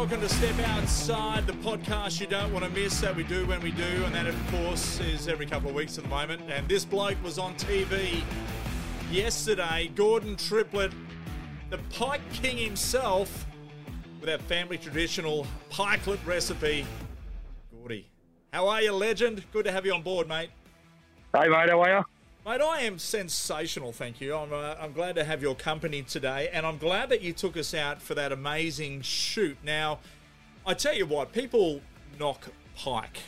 Welcome to Step Outside, the podcast you don't want to miss that we do when we do. And that, of course, is every couple of weeks at the moment. And this bloke was on TV yesterday. Gordon Triplett, the Pike King himself, with our family traditional pikelet recipe. Gordy, how are you, legend? Good to have you on board, mate. Hey, mate, how are you? Mate, I am sensational, thank you. I'm, uh, I'm glad to have your company today, and I'm glad that you took us out for that amazing shoot. Now, I tell you what, people knock pike.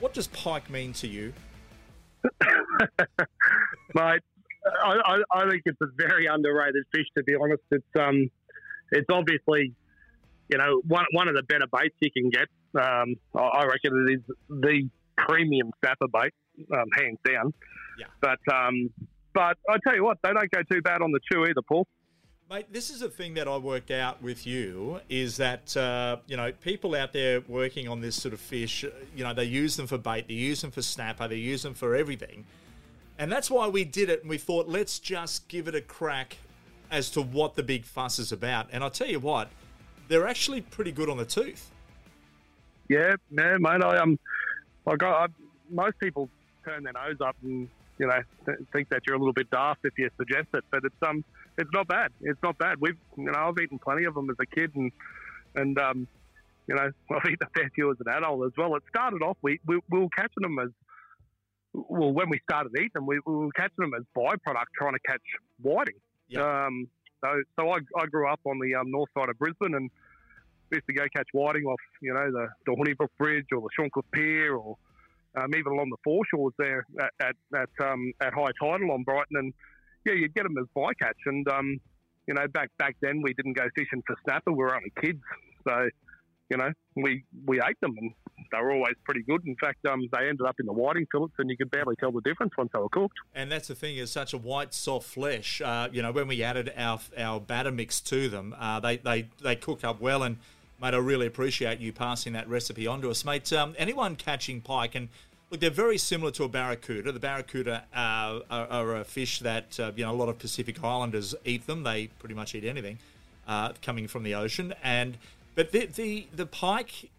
What does pike mean to you? mate, I, I, think it's a very underrated fish. To be honest, it's um, it's obviously, you know, one one of the better baits you can get. Um, I, I reckon it is the premium snapper bait, um, hands down. Yeah. But um, but I tell you what, they don't go too bad on the chew either, Paul. Mate, this is a thing that I worked out with you is that, uh, you know, people out there working on this sort of fish, you know, they use them for bait, they use them for snapper, they use them for everything. And that's why we did it and we thought, let's just give it a crack as to what the big fuss is about. And I'll tell you what, they're actually pretty good on the tooth. Yeah, man, mate. I um, I got I, most people turn their nose up and you know th- think that you're a little bit daft if you suggest it, but it's um, it's not bad. It's not bad. We've you know I've eaten plenty of them as a kid and and um, you know I've eaten a fair few as an adult as well. It started off we we, we were catching them as well when we started eating them we, we were catching them as byproduct trying to catch whiting. Yep. Um, so so I, I grew up on the um, north side of Brisbane and used to go catch whiting off, you know, the, the Hornibrook Bridge or the Shorncliffe Pier or um, even along the foreshores there at at at, um, at high tidal on Brighton, and yeah, you'd get them as bycatch. And um, you know, back back then we didn't go fishing for snapper; we were only kids, so you know, we we ate them, and they were always pretty good. In fact, um, they ended up in the whiting fillets, and you could barely tell the difference once they were cooked. And that's the thing is such a white, soft flesh. Uh, you know, when we added our our batter mix to them, uh, they they they cook up well and mate, I really appreciate you passing that recipe on to us, mate. Um, anyone catching pike, and look, they're very similar to a barracuda. The barracuda uh, are, are, a fish that uh, you know a lot of Pacific Islanders eat them. They pretty much eat anything uh, coming from the ocean, and but the the the pike,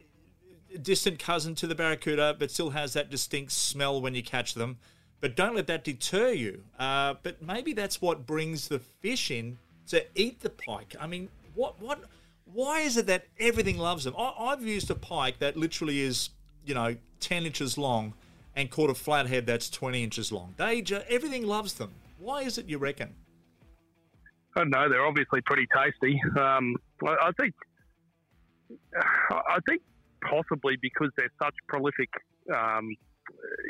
distant cousin to the barracuda, but still has that distinct smell when you catch them. But don't let that deter you. Uh, but maybe that's what brings the fish in to eat the pike. I mean, what what why is it that everything loves them? I, have used a pike that literally is, you know, 10 inches long and caught a flathead that's 20 inches long. They just, everything loves them. Why is it, you reckon? I don't know. They're obviously pretty tasty. Um, I, I think, I think possibly because they're such prolific, um,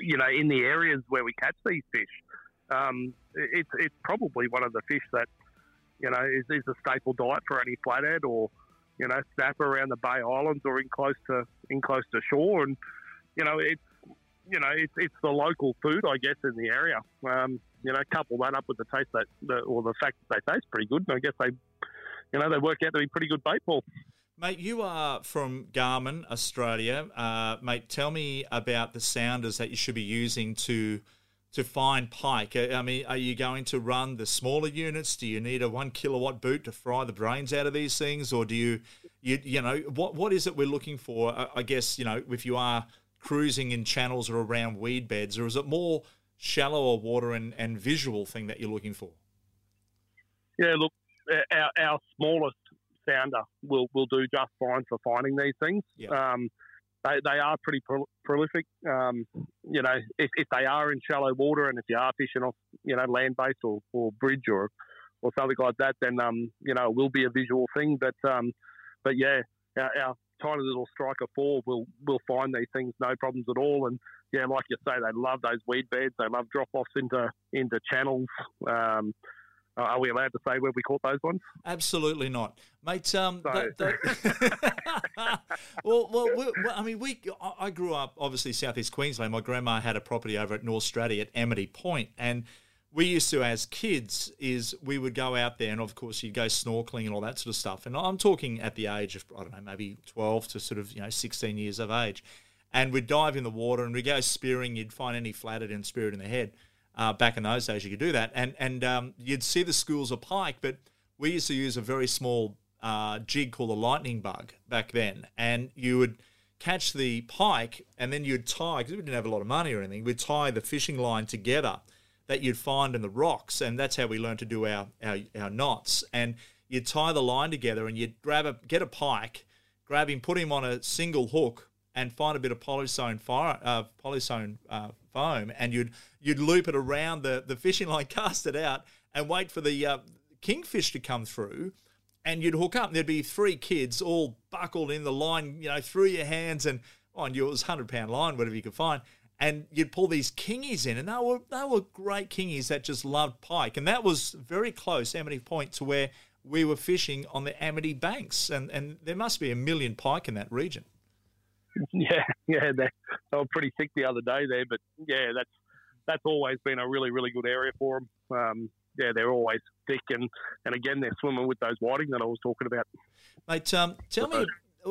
you know, in the areas where we catch these fish. Um, it's it's probably one of the fish that you know is, is a staple diet for any flathead or you know, snapper around the Bay Islands or in close to in close to shore, and you know, it's you know, it's, it's the local food, I guess, in the area. Um, you know, couple that up with the taste that, the, or the fact that they taste pretty good, I guess they, you know, they work out to be pretty good bait ball. Mate, you are from Garmin, Australia. Uh, mate, tell me about the sounders that you should be using to to find pike? I mean, are you going to run the smaller units? Do you need a one kilowatt boot to fry the brains out of these things, or do you, you, you know, what what is it we're looking for? I guess you know if you are cruising in channels or around weed beds, or is it more shallower water and, and visual thing that you're looking for? Yeah, look, our, our smallest sounder will will do just fine for finding these things. Um, they, they are pretty pro- prolific. Um, you know, if, if they are in shallow water and if you are fishing off, you know, land based or, or bridge or or something like that, then um, you know, it will be a visual thing. But um, but yeah, our, our tiny little striker four will will find these things no problems at all. And yeah, like you say, they love those weed beds. They love drop offs into into channels. Um, uh, are we allowed to say where we caught those ones? Absolutely not, mate. Um, so. well, well, well, I mean, we. I grew up obviously southeast Queensland. My grandma had a property over at North Straddie at Amity Point, and we used to, as kids, is we would go out there, and of course, you'd go snorkeling and all that sort of stuff. And I'm talking at the age of I don't know, maybe 12 to sort of you know 16 years of age, and we'd dive in the water and we'd go spearing. You'd find any flathead and spear it in the head uh, back in those days, you could do that, and and um, you'd see the schools of pike, but we used to use a very small uh, jig called the lightning bug back then, and you would catch the pike, and then you'd tie because we didn't have a lot of money or anything. We'd tie the fishing line together that you'd find in the rocks, and that's how we learned to do our our, our knots. And you'd tie the line together, and you'd grab a get a pike, grab him, put him on a single hook, and find a bit of polystone fire, uh, polystone uh, foam, and you'd you'd loop it around the the fishing line, cast it out, and wait for the uh, kingfish to come through and you'd hook up and there'd be three kids all buckled in the line, you know, through your hands and on oh, yours hundred pound line, whatever you could find. And you'd pull these kingies in, and they were they were great kingies that just loved pike, and that was very close Amity Point to where we were fishing on the Amity banks, and and there must be a million pike in that region. Yeah, yeah, they, they were pretty thick the other day there, but yeah, that's that's always been a really really good area for them. Um, yeah, they're always thick, and, and again, they're swimming with those whiting that I was talking about. Mate, um, tell me,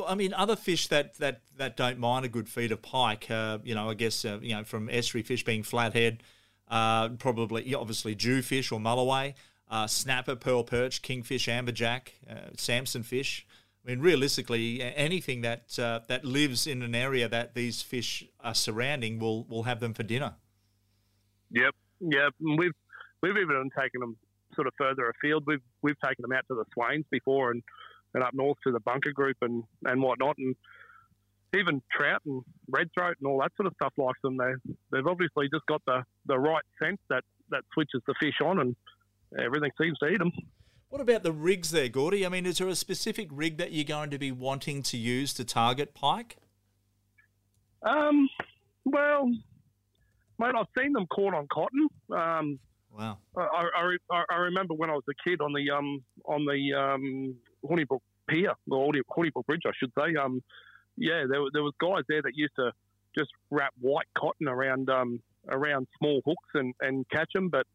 I mean, other fish that, that, that don't mind a good feed of pike, uh, you know, I guess, uh, you know, from estuary fish being flathead, uh, probably, obviously, jewfish or mulloway, uh, snapper, pearl perch, kingfish, amberjack, uh, Samson fish. I mean, realistically, anything that uh, that lives in an area that these fish are surrounding will will have them for dinner. Yep, yep. We've we've even taken them sort of further afield. We've we've taken them out to the Swains before and, and up north to the bunker group and, and whatnot and even trout and red throat and all that sort of stuff likes them. They they've obviously just got the, the right scent that, that switches the fish on and everything seems to eat them. What about the rigs there, Gordy? I mean, is there a specific rig that you're going to be wanting to use to target pike? Um, well, mate, I've seen them caught on cotton. Um, Wow. I, I, I, remember when I was a kid on the um on the um Hornibrook Pier, or Hornibrook Bridge, I should say. Um, yeah, there there was guys there that used to just wrap white cotton around um around small hooks and and catch them, but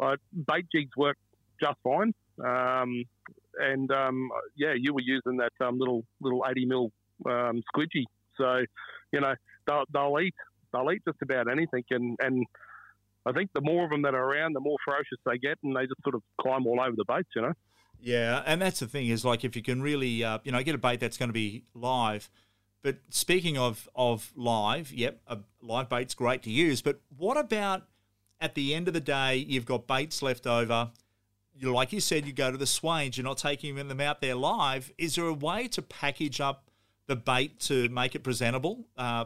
uh, bait jigs work just fine. Um, and um, yeah, you were using that um, little little eighty mil um, squidgy, so you know they'll, they'll eat they'll eat just about anything, and and I think the more of them that are around, the more ferocious they get, and they just sort of climb all over the baits, you know. Yeah, and that's the thing is like if you can really, uh, you know, get a bait that's going to be live. But speaking of of live, yep, a live bait's great to use. But what about at the end of the day, you've got baits left over. You like you said, you go to the swains. You're not taking them out there live. Is there a way to package up the bait to make it presentable uh,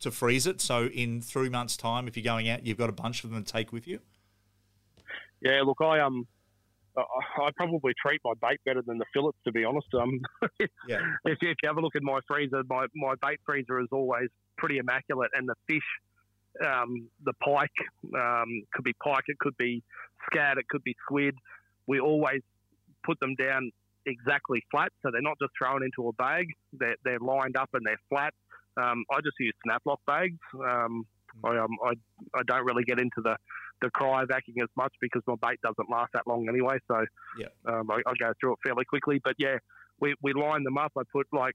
to freeze it. So in three months' time, if you're going out, you've got a bunch of them to take with you. Yeah, look, I um, I probably treat my bait better than the fillets, to be honest. Um, yeah. if, you, if you have a look at my freezer, my, my bait freezer is always pretty immaculate, and the fish, um, the pike, um, could be pike, it could be scat, it could be squid. We always put them down exactly flat, so they're not just thrown into a bag. They're, they're lined up and they're flat. Um, I just use snap-lock bags. Um, I, um, I, I don't really get into the, the cryovacuum as much because my bait doesn't last that long anyway. So yeah. um, I, I, go through it fairly quickly. But yeah, we, we line them up. I put like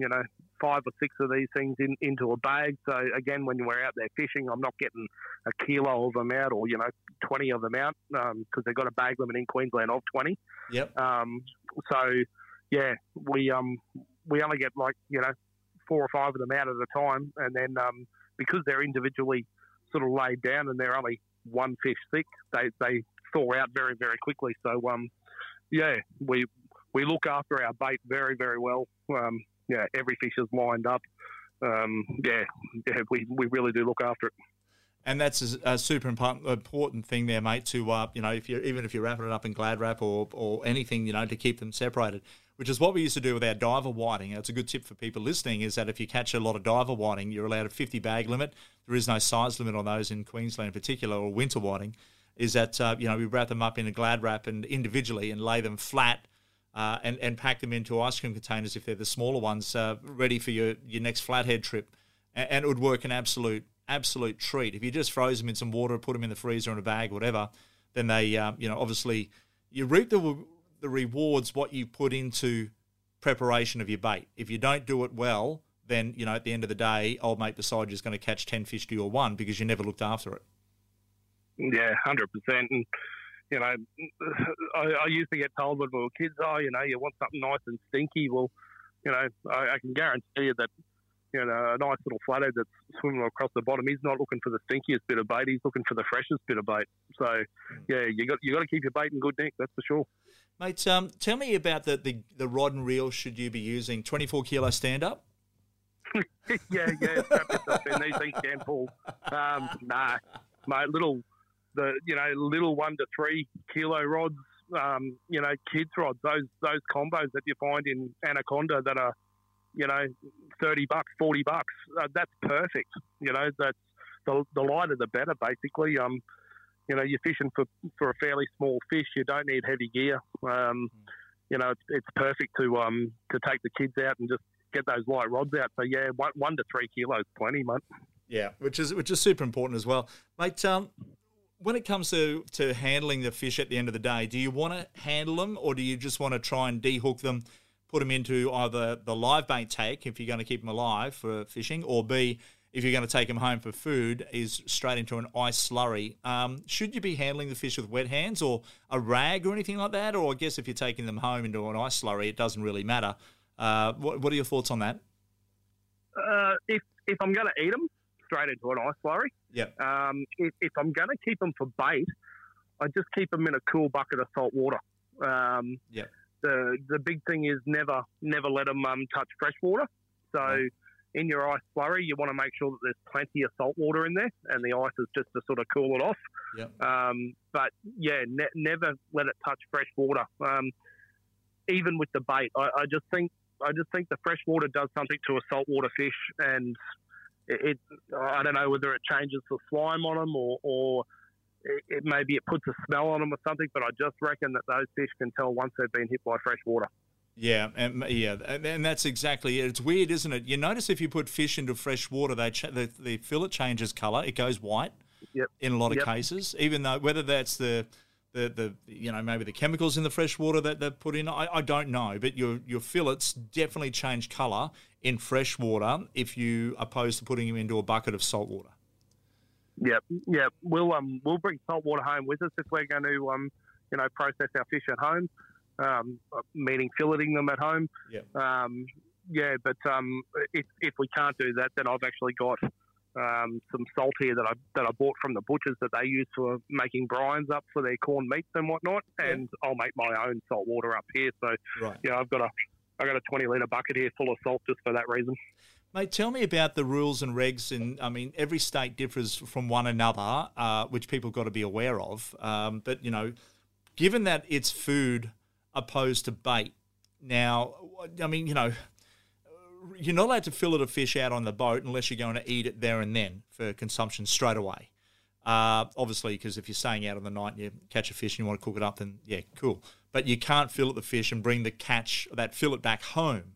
you know, five or six of these things in, into a bag. So again, when we're out there fishing, I'm not getting a kilo of them out or you know, 20 of them out because um, they've got a bag limit in Queensland of 20. Yep. Um, so yeah, we um we only get like you know four or five of them out at a time, and then um, because they're individually sort of laid down and they're only one fish thick, they they thaw out very very quickly. So um, yeah, we we look after our bait very very well. Um, yeah, every fish is lined up. Um, yeah, yeah, we, we really do look after it. And that's a, super important thing there, mate. To uh, you know, if you're even if you're wrapping it up in glad wrap or or anything, you know, to keep them separated, which is what we used to do with our diver whiting. It's a good tip for people listening is that if you catch a lot of diver whiting, you're allowed a 50 bag limit. There is no size limit on those in Queensland in particular, or winter whiting. Is that uh, you know we wrap them up in a glad wrap and individually and lay them flat uh, and, and pack them into ice cream containers if they're the smaller ones, uh, ready for your, your next flathead trip. And, and, it would work an absolute absolute treat. If you just froze them in some water, put them in the freezer in a bag, whatever, then they, um, you know, obviously you reap the, the rewards what you put into preparation of your bait. If you don't do it well, then, you know, at the end of the day, old mate beside you is going to catch 10 fish to your one because you never looked after it. Yeah, 100%. And you know, I, I, used to get told when we were kids, oh, you know, you want something nice and stinky. Well, you know, I, I can guarantee you that, you know, a nice little flathead that's swimming across the bottom, he's not looking for the stinkiest bit of bait. He's looking for the freshest bit of bait. So, yeah, you got you got to keep your bait in good nick. That's for sure. Mate, um, tell me about the, the, the rod and reel. Should you be using twenty four kilo stand up? yeah, yeah, strap yourself in. These things can pull. Um, nah, mate, little the you know little one to three kilo rods, um, you know kids rods, those those combos that you find in Anaconda that are you know thirty bucks, forty bucks. Uh, that's perfect. You know that's the the lighter the better. Basically, um, you know you're fishing for for a fairly small fish. You don't need heavy gear. Um, you know it's, it's perfect to um to take the kids out and just get those light rods out. So yeah, one, one to three kilos, plenty, mate. Yeah, which is which is super important as well, mate. Um, when it comes to, to handling the fish at the end of the day, do you want to handle them or do you just want to try and dehook them, put them into either the live bait take if you're going to keep them alive for fishing, or B, if you're going to take them home for food, is straight into an ice slurry. Um, should you be handling the fish with wet hands or a rag or anything like that? Or I guess if you're taking them home into an ice slurry, it doesn't really matter. Uh, what, what, are your thoughts on that? Uh, if if I'm going to eat them, straight into an ice slurry. Yeah. Um, if, if, I'm going to keep them for bait, I just keep them in a cool bucket of salt water. Um, yeah. The the big thing is never never let them um, touch fresh water. So in your ice slurry, you want to make sure that there's plenty of salt water in there, and the ice is just to sort of cool it off. Yeah. Um, but yeah, ne- never let it touch fresh water. Um, even with the bait, I, I just think I just think the fresh water does something to a saltwater fish, and it, I don't know whether it changes the slime on them or, or it, it, maybe it puts a smell on them or something. But I just reckon that those fish can tell once they've been hit by fresh water. Yeah, and yeah, and that's exactly it. It's weird, isn't it? You notice if you put fish into fresh water, they ch- the, the fillet changes color; it goes white. Yep. In a lot of yep. cases, even though whether that's the the, the you know maybe the chemicals in the fresh water that they put in. I, I don't know, but your your fillets definitely change colour in fresh water if you opposed to putting them into a bucket of salt water. Yep, yep. We'll um we'll bring salt water home with us if we're going to um you know process our fish at home, um, meaning filleting them at home. Yep. Um, yeah, but um, if, if we can't do that, then I've actually got um, some salt here that I that I bought from the butchers that they use for making brines up for their corned meats and whatnot, and yeah. I'll make my own salt water up here. So right. yeah, I've got a I got a twenty liter bucket here full of salt just for that reason. Mate, tell me about the rules and regs. And I mean, every state differs from one another, uh, which people got to be aware of. Um, but you know, given that it's food opposed to bait, now I mean, you know, you're not allowed to fillet a fish out on the boat unless you're going to eat it there and then for consumption straight away. Uh, obviously, because if you're staying out on the night and you catch a fish and you want to cook it up, then yeah, cool. But you can't fillet the fish and bring the catch that fillet back home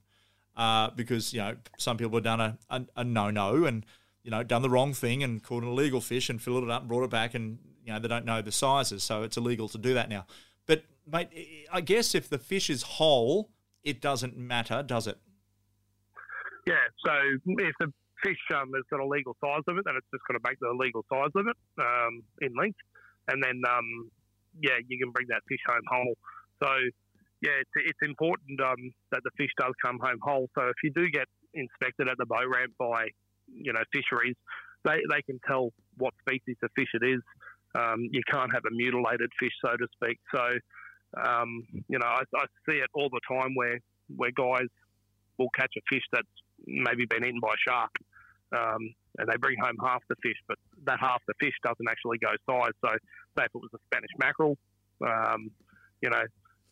uh, because you know some people have done a, a, a no no and you know done the wrong thing and caught an illegal fish and filleted it up and brought it back and you know they don't know the sizes, so it's illegal to do that now. But mate, I guess if the fish is whole, it doesn't matter, does it? Yeah, so if the fish um, has got a legal size limit, then it's just got to make the legal size limit um, in length, and then um, yeah, you can bring that fish home whole. So yeah, it's, it's important um, that the fish does come home whole. So if you do get inspected at the boat ramp by you know fisheries, they they can tell what species of fish it is. Um, you can't have a mutilated fish, so to speak. So um, you know, I, I see it all the time where where guys will catch a fish that's maybe been eaten by a shark, um, and they bring home half the fish, but that half the fish doesn't actually go size. So, say if it was a Spanish mackerel, um, you know,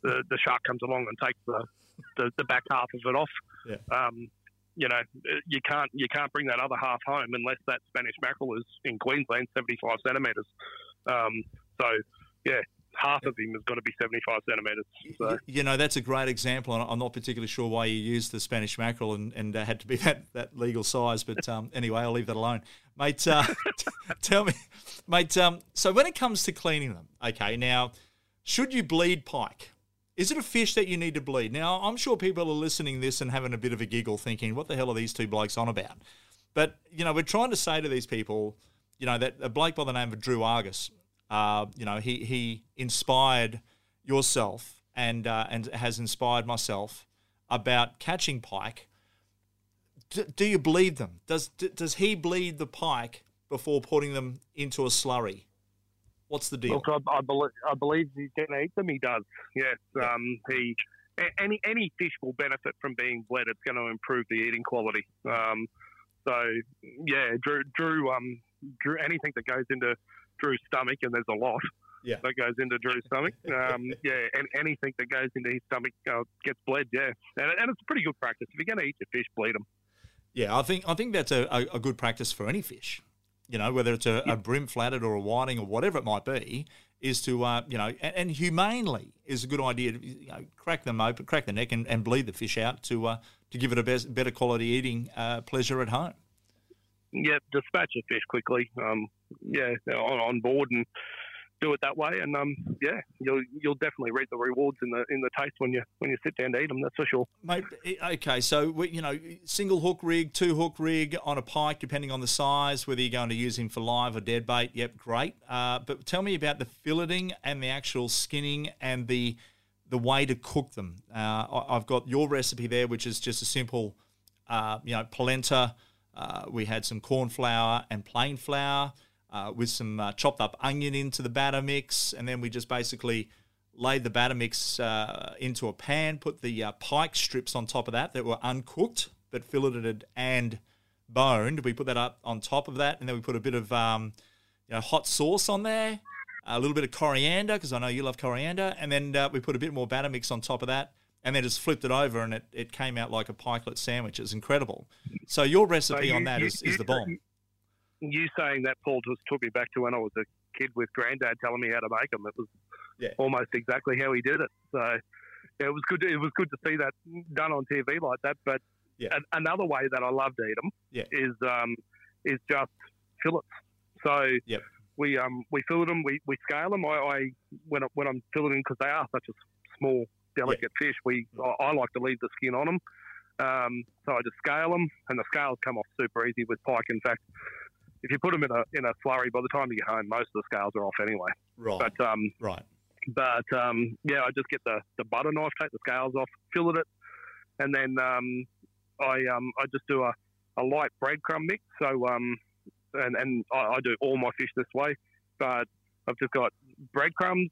the, the shark comes along and takes the, the, the back half of it off. Yeah. Um, you know, you can't you can't bring that other half home unless that Spanish mackerel is in Queensland, seventy five centimetres. Um, so, yeah, half of him has got to be 75 centimetres. So. You know, that's a great example. and I'm not particularly sure why you used the Spanish mackerel and, and uh, had to be that, that legal size. But um, anyway, I'll leave that alone. Mate, uh, tell me, mate, um, so when it comes to cleaning them, okay, now, should you bleed pike? Is it a fish that you need to bleed? Now, I'm sure people are listening this and having a bit of a giggle thinking, what the hell are these two blokes on about? But, you know, we're trying to say to these people, you know, that a bloke by the name of Drew Argus Uh, you know, he he inspired yourself and uh, and has inspired myself about catching pike. D- do you bleed them? Does d- does he bleed the pike before putting them into a slurry? What's the deal? Look, I, I, believe, I believe he's going to eat them. He does. Yes. Yeah. Um, he any any fish will benefit from being bled. It's going to improve the eating quality. Um, so yeah, Drew, Drew, um, Drew, anything that goes into Drew's stomach, and there's a lot yeah. that goes into Drew's stomach. Um, yeah, and anything that goes into his stomach uh, gets bled. Yeah, and, and it's a pretty good practice. If you're going to eat your fish, bleed them. Yeah, I think I think that's a, a, a good practice for any fish. You know, whether it's a, a bream flathead or a whiting or whatever it might be, is to uh, you know, and, and, humanely is a good idea to you know, crack them open, crack the neck, and, and bleed the fish out to uh, to give it a best, better quality eating uh, pleasure at home. Yeah, dispatch a fish quickly. Um, yeah, on, on board and do it that way, and um, yeah, you'll you'll definitely reap the rewards in the in the taste when you when you sit down to eat them. That's for sure. Mate, okay, so we, you know, single hook rig, two hook rig on a pike, depending on the size, whether you're going to use him for live or dead bait. Yep, great. Uh, but tell me about the filleting and the actual skinning and the the way to cook them. Uh, I've got your recipe there, which is just a simple, uh, you know, polenta. Uh, we had some corn flour and plain flour uh, with some uh, chopped up onion into the batter mix, and then we just basically laid the batter mix uh, into a pan, put the uh, pike strips on top of that that were uncooked but filleted and boned. We put that up on top of that, and then we put a bit of um, you know hot sauce on there, a little bit of coriander because I know you love coriander, and then uh, we put a bit more batter mix on top of that. And then just flipped it over, and it, it came out like a pikelet sandwich. It's incredible. So your recipe so you, on that you, is, is the bomb you saying that, Paul, just took me back to when I was a kid with Granddad telling me how to make them. It was yeah. almost exactly how he did it. So yeah, it was good. To, it was good to see that done on TV like that. But yeah. a, another way that I love to eat them yeah. is um, is just fillets. So yep. we um, we fillet them. We, we scale them. I, I when I, when I'm filleting because they are such a small, delicate fish. We I, I, like to leave the skin on them. Um, so I just scale them, and the scales come off super easy with pike. In fact, if you put them in a in a slurry, by the time you get home, most of the scales are off anyway. Right. But um, right. But um, yeah, I just get the, the butter knife, take the scales off, fillet it, and then um, I um, I just do a, a light breadcrumb mix. So um, and and I, I do all my fish this way, but I've just got breadcrumbs,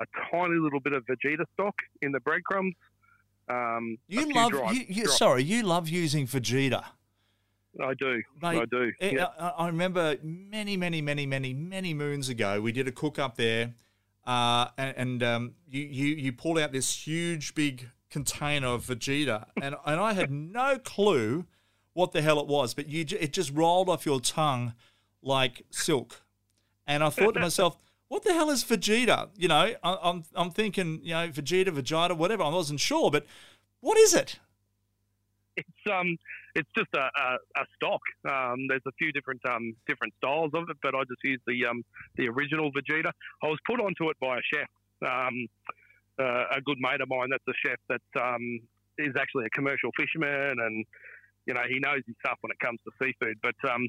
a tiny little bit of Vegeta stock in the breadcrumbs. Um, you love dry, you, you, sorry, you love using Vegeta. I do. Mate, I do. It, yeah. I, I, remember many, many, many, many, many moons ago, we did a cook up there, uh, and, and um, you, you you pulled out this huge, big container of Vegeta, and and I had no clue what the hell it was, but you it just rolled off your tongue like silk, and I thought to myself. What the hell is Vegeta? You know, I, I'm I'm thinking, you know, Vegeta, Vegeta, whatever. I wasn't sure, but what is it? It's um, it's just a, a, a stock. Um, there's a few different um, different styles of it, but I just use the um, the original Vegeta. I was put onto it by a chef, um, uh, a good mate of mine. That's a chef that um, is actually a commercial fisherman, and you know he knows his stuff when it comes to seafood. But um,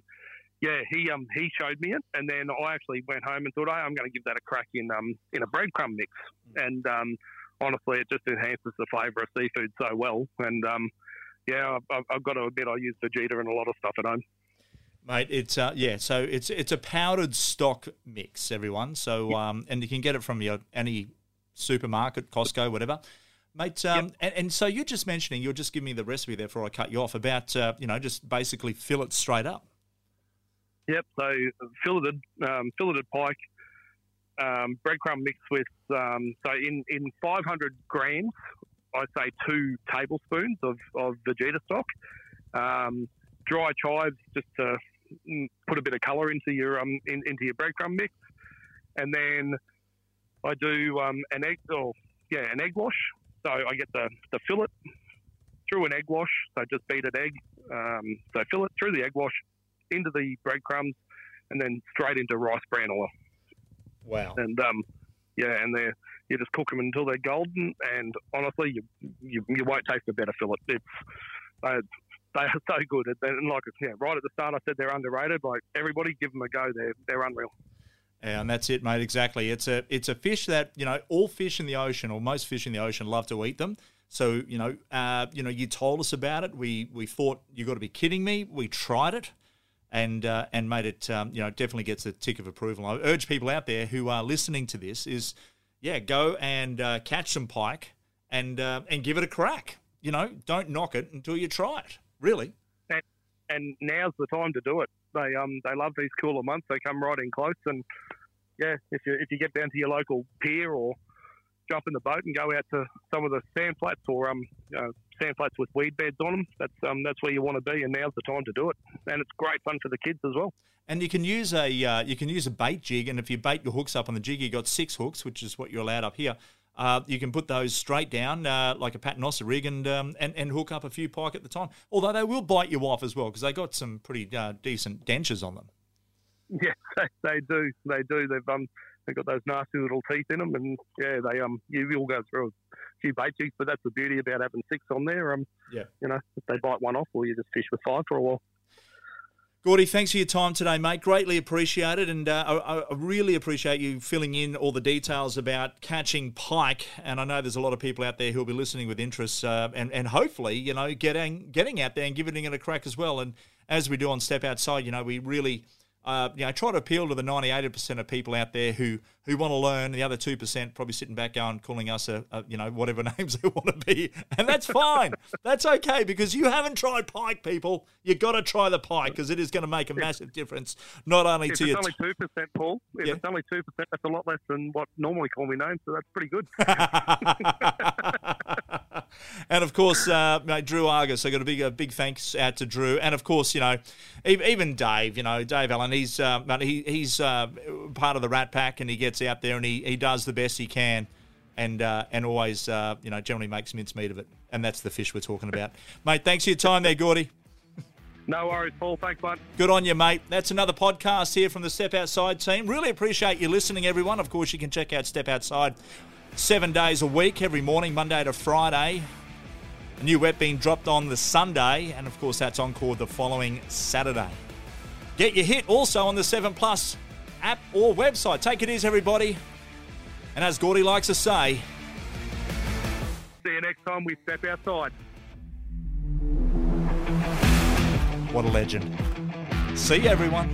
yeah, he um, he showed me it, and then I actually went home and thought, hey, I'm going to give that a crack in um, in a breadcrumb mix, and um, honestly, it just enhances the flavour of seafood so well, and um, yeah, I've, I've, got to admit I use Vegeta in a lot of stuff at home. Mate, it's uh, yeah, so it's it's a powdered stock mix, everyone. So um, and you can get it from your any supermarket, Costco, whatever. Mate, um, yep. and, and, so you're just mentioning, you're just giving me the recipe there before I cut you off about, uh, you know, just basically fill it straight up. Yep. So filleted, um, filleted pike, um, breadcrumb mixed with, um, so in, in 500 grams I say two tablespoons of, of Vegeta stock. Um, dry chives just to mm, put a bit of colour into your um, in, into your breadcrumb mix, and then I do um, an egg or yeah an egg wash. So I get the, the fillet through an egg wash. So just beat an egg. Um, so fillet through the egg wash into the breadcrumbs, and then straight into rice bran oil. Wow. And um, yeah, and they're you just cook them until they're golden, and honestly, you you, you won't taste a better fillet. It's uh, they are so good. And like yeah, right at the start, I said they're underrated. Like everybody, give them a go. They're they're unreal. Yeah, and that's it, mate. Exactly. It's a it's a fish that you know all fish in the ocean, or most fish in the ocean, love to eat them. So you know, uh, you know, you told us about it. We we thought you got to be kidding me. We tried it, and uh, and made it. Um, you know, definitely gets a tick of approval. I urge people out there who are listening to this is, yeah, go and uh, catch some pike and uh, and give it a crack. You know, don't knock it until you try it. Really. And, and now's the time to do it. They um they love these cooler months. They come right in close, and yeah, if you if you get down to your local pier or jump in the boat and go out to some of the sand flats or um you know, sand flats with weed beds on them, that's um that's where you want to be, and now's the time to do it. And it's great fun for the kids as well. And you can use a uh, you can use a bait jig, and if you bait your hooks up on the jig, you got six hooks, which is what you're allowed up here. Uh, you can put those straight down uh, like a paternoster rig and, um, and and hook up a few pike at the time. Although they will bite you off as well because they got some pretty uh, decent dentures on them. Yeah, they, they do. They do. They've um they've got those nasty little teeth in them, and yeah, they um you will go through a few bait jigs, but that's the beauty about having six on there. Um, yeah, you know, if they bite one off, or you just fish with five for a while. Gordy, thanks for your time today, mate. Greatly appreciated, and uh, I, I, really appreciate you filling in all the details about catching pike. And I know there's a lot of people out there who will be listening with interest, uh, and and hopefully, you know, getting getting out there and giving it a crack as well. And as we do on Step Outside, you know, we really uh, you know, try to appeal to the 98 percent of people out there who who want to learn. The other two percent probably sitting back going, calling us a, a, you know whatever names they want to be, and that's fine. that's okay because you haven't tried pike, people. You've got to try the pike because it is going to make a massive difference, not only if to it's only two percent, Paul. If yeah. it's only two percent, that's a lot less than what normally call me names, so that's pretty good. and of course, uh, mate, Drew Argus. I got a big, a big thanks out to Drew, and of course, you know, even Dave. You know, Dave Allen. He's, uh, he, he's uh, part of the Rat Pack, and he gets out there and he, he does the best he can, and uh, and always, uh, you know, generally makes mincemeat of it. And that's the fish we're talking about, mate. Thanks for your time there, Gordy. No worries, Paul. Thanks, bud. Good on you, mate. That's another podcast here from the Step Outside team. Really appreciate you listening, everyone. Of course, you can check out Step Outside seven days a week, every morning, Monday to Friday. A new wet being dropped on the Sunday, and of course, that's encore the following Saturday. Get your hit also on the 7 Plus app or website. Take it easy, everybody. And as Gordy likes to say, see you next time we step outside. What a legend. See you, everyone.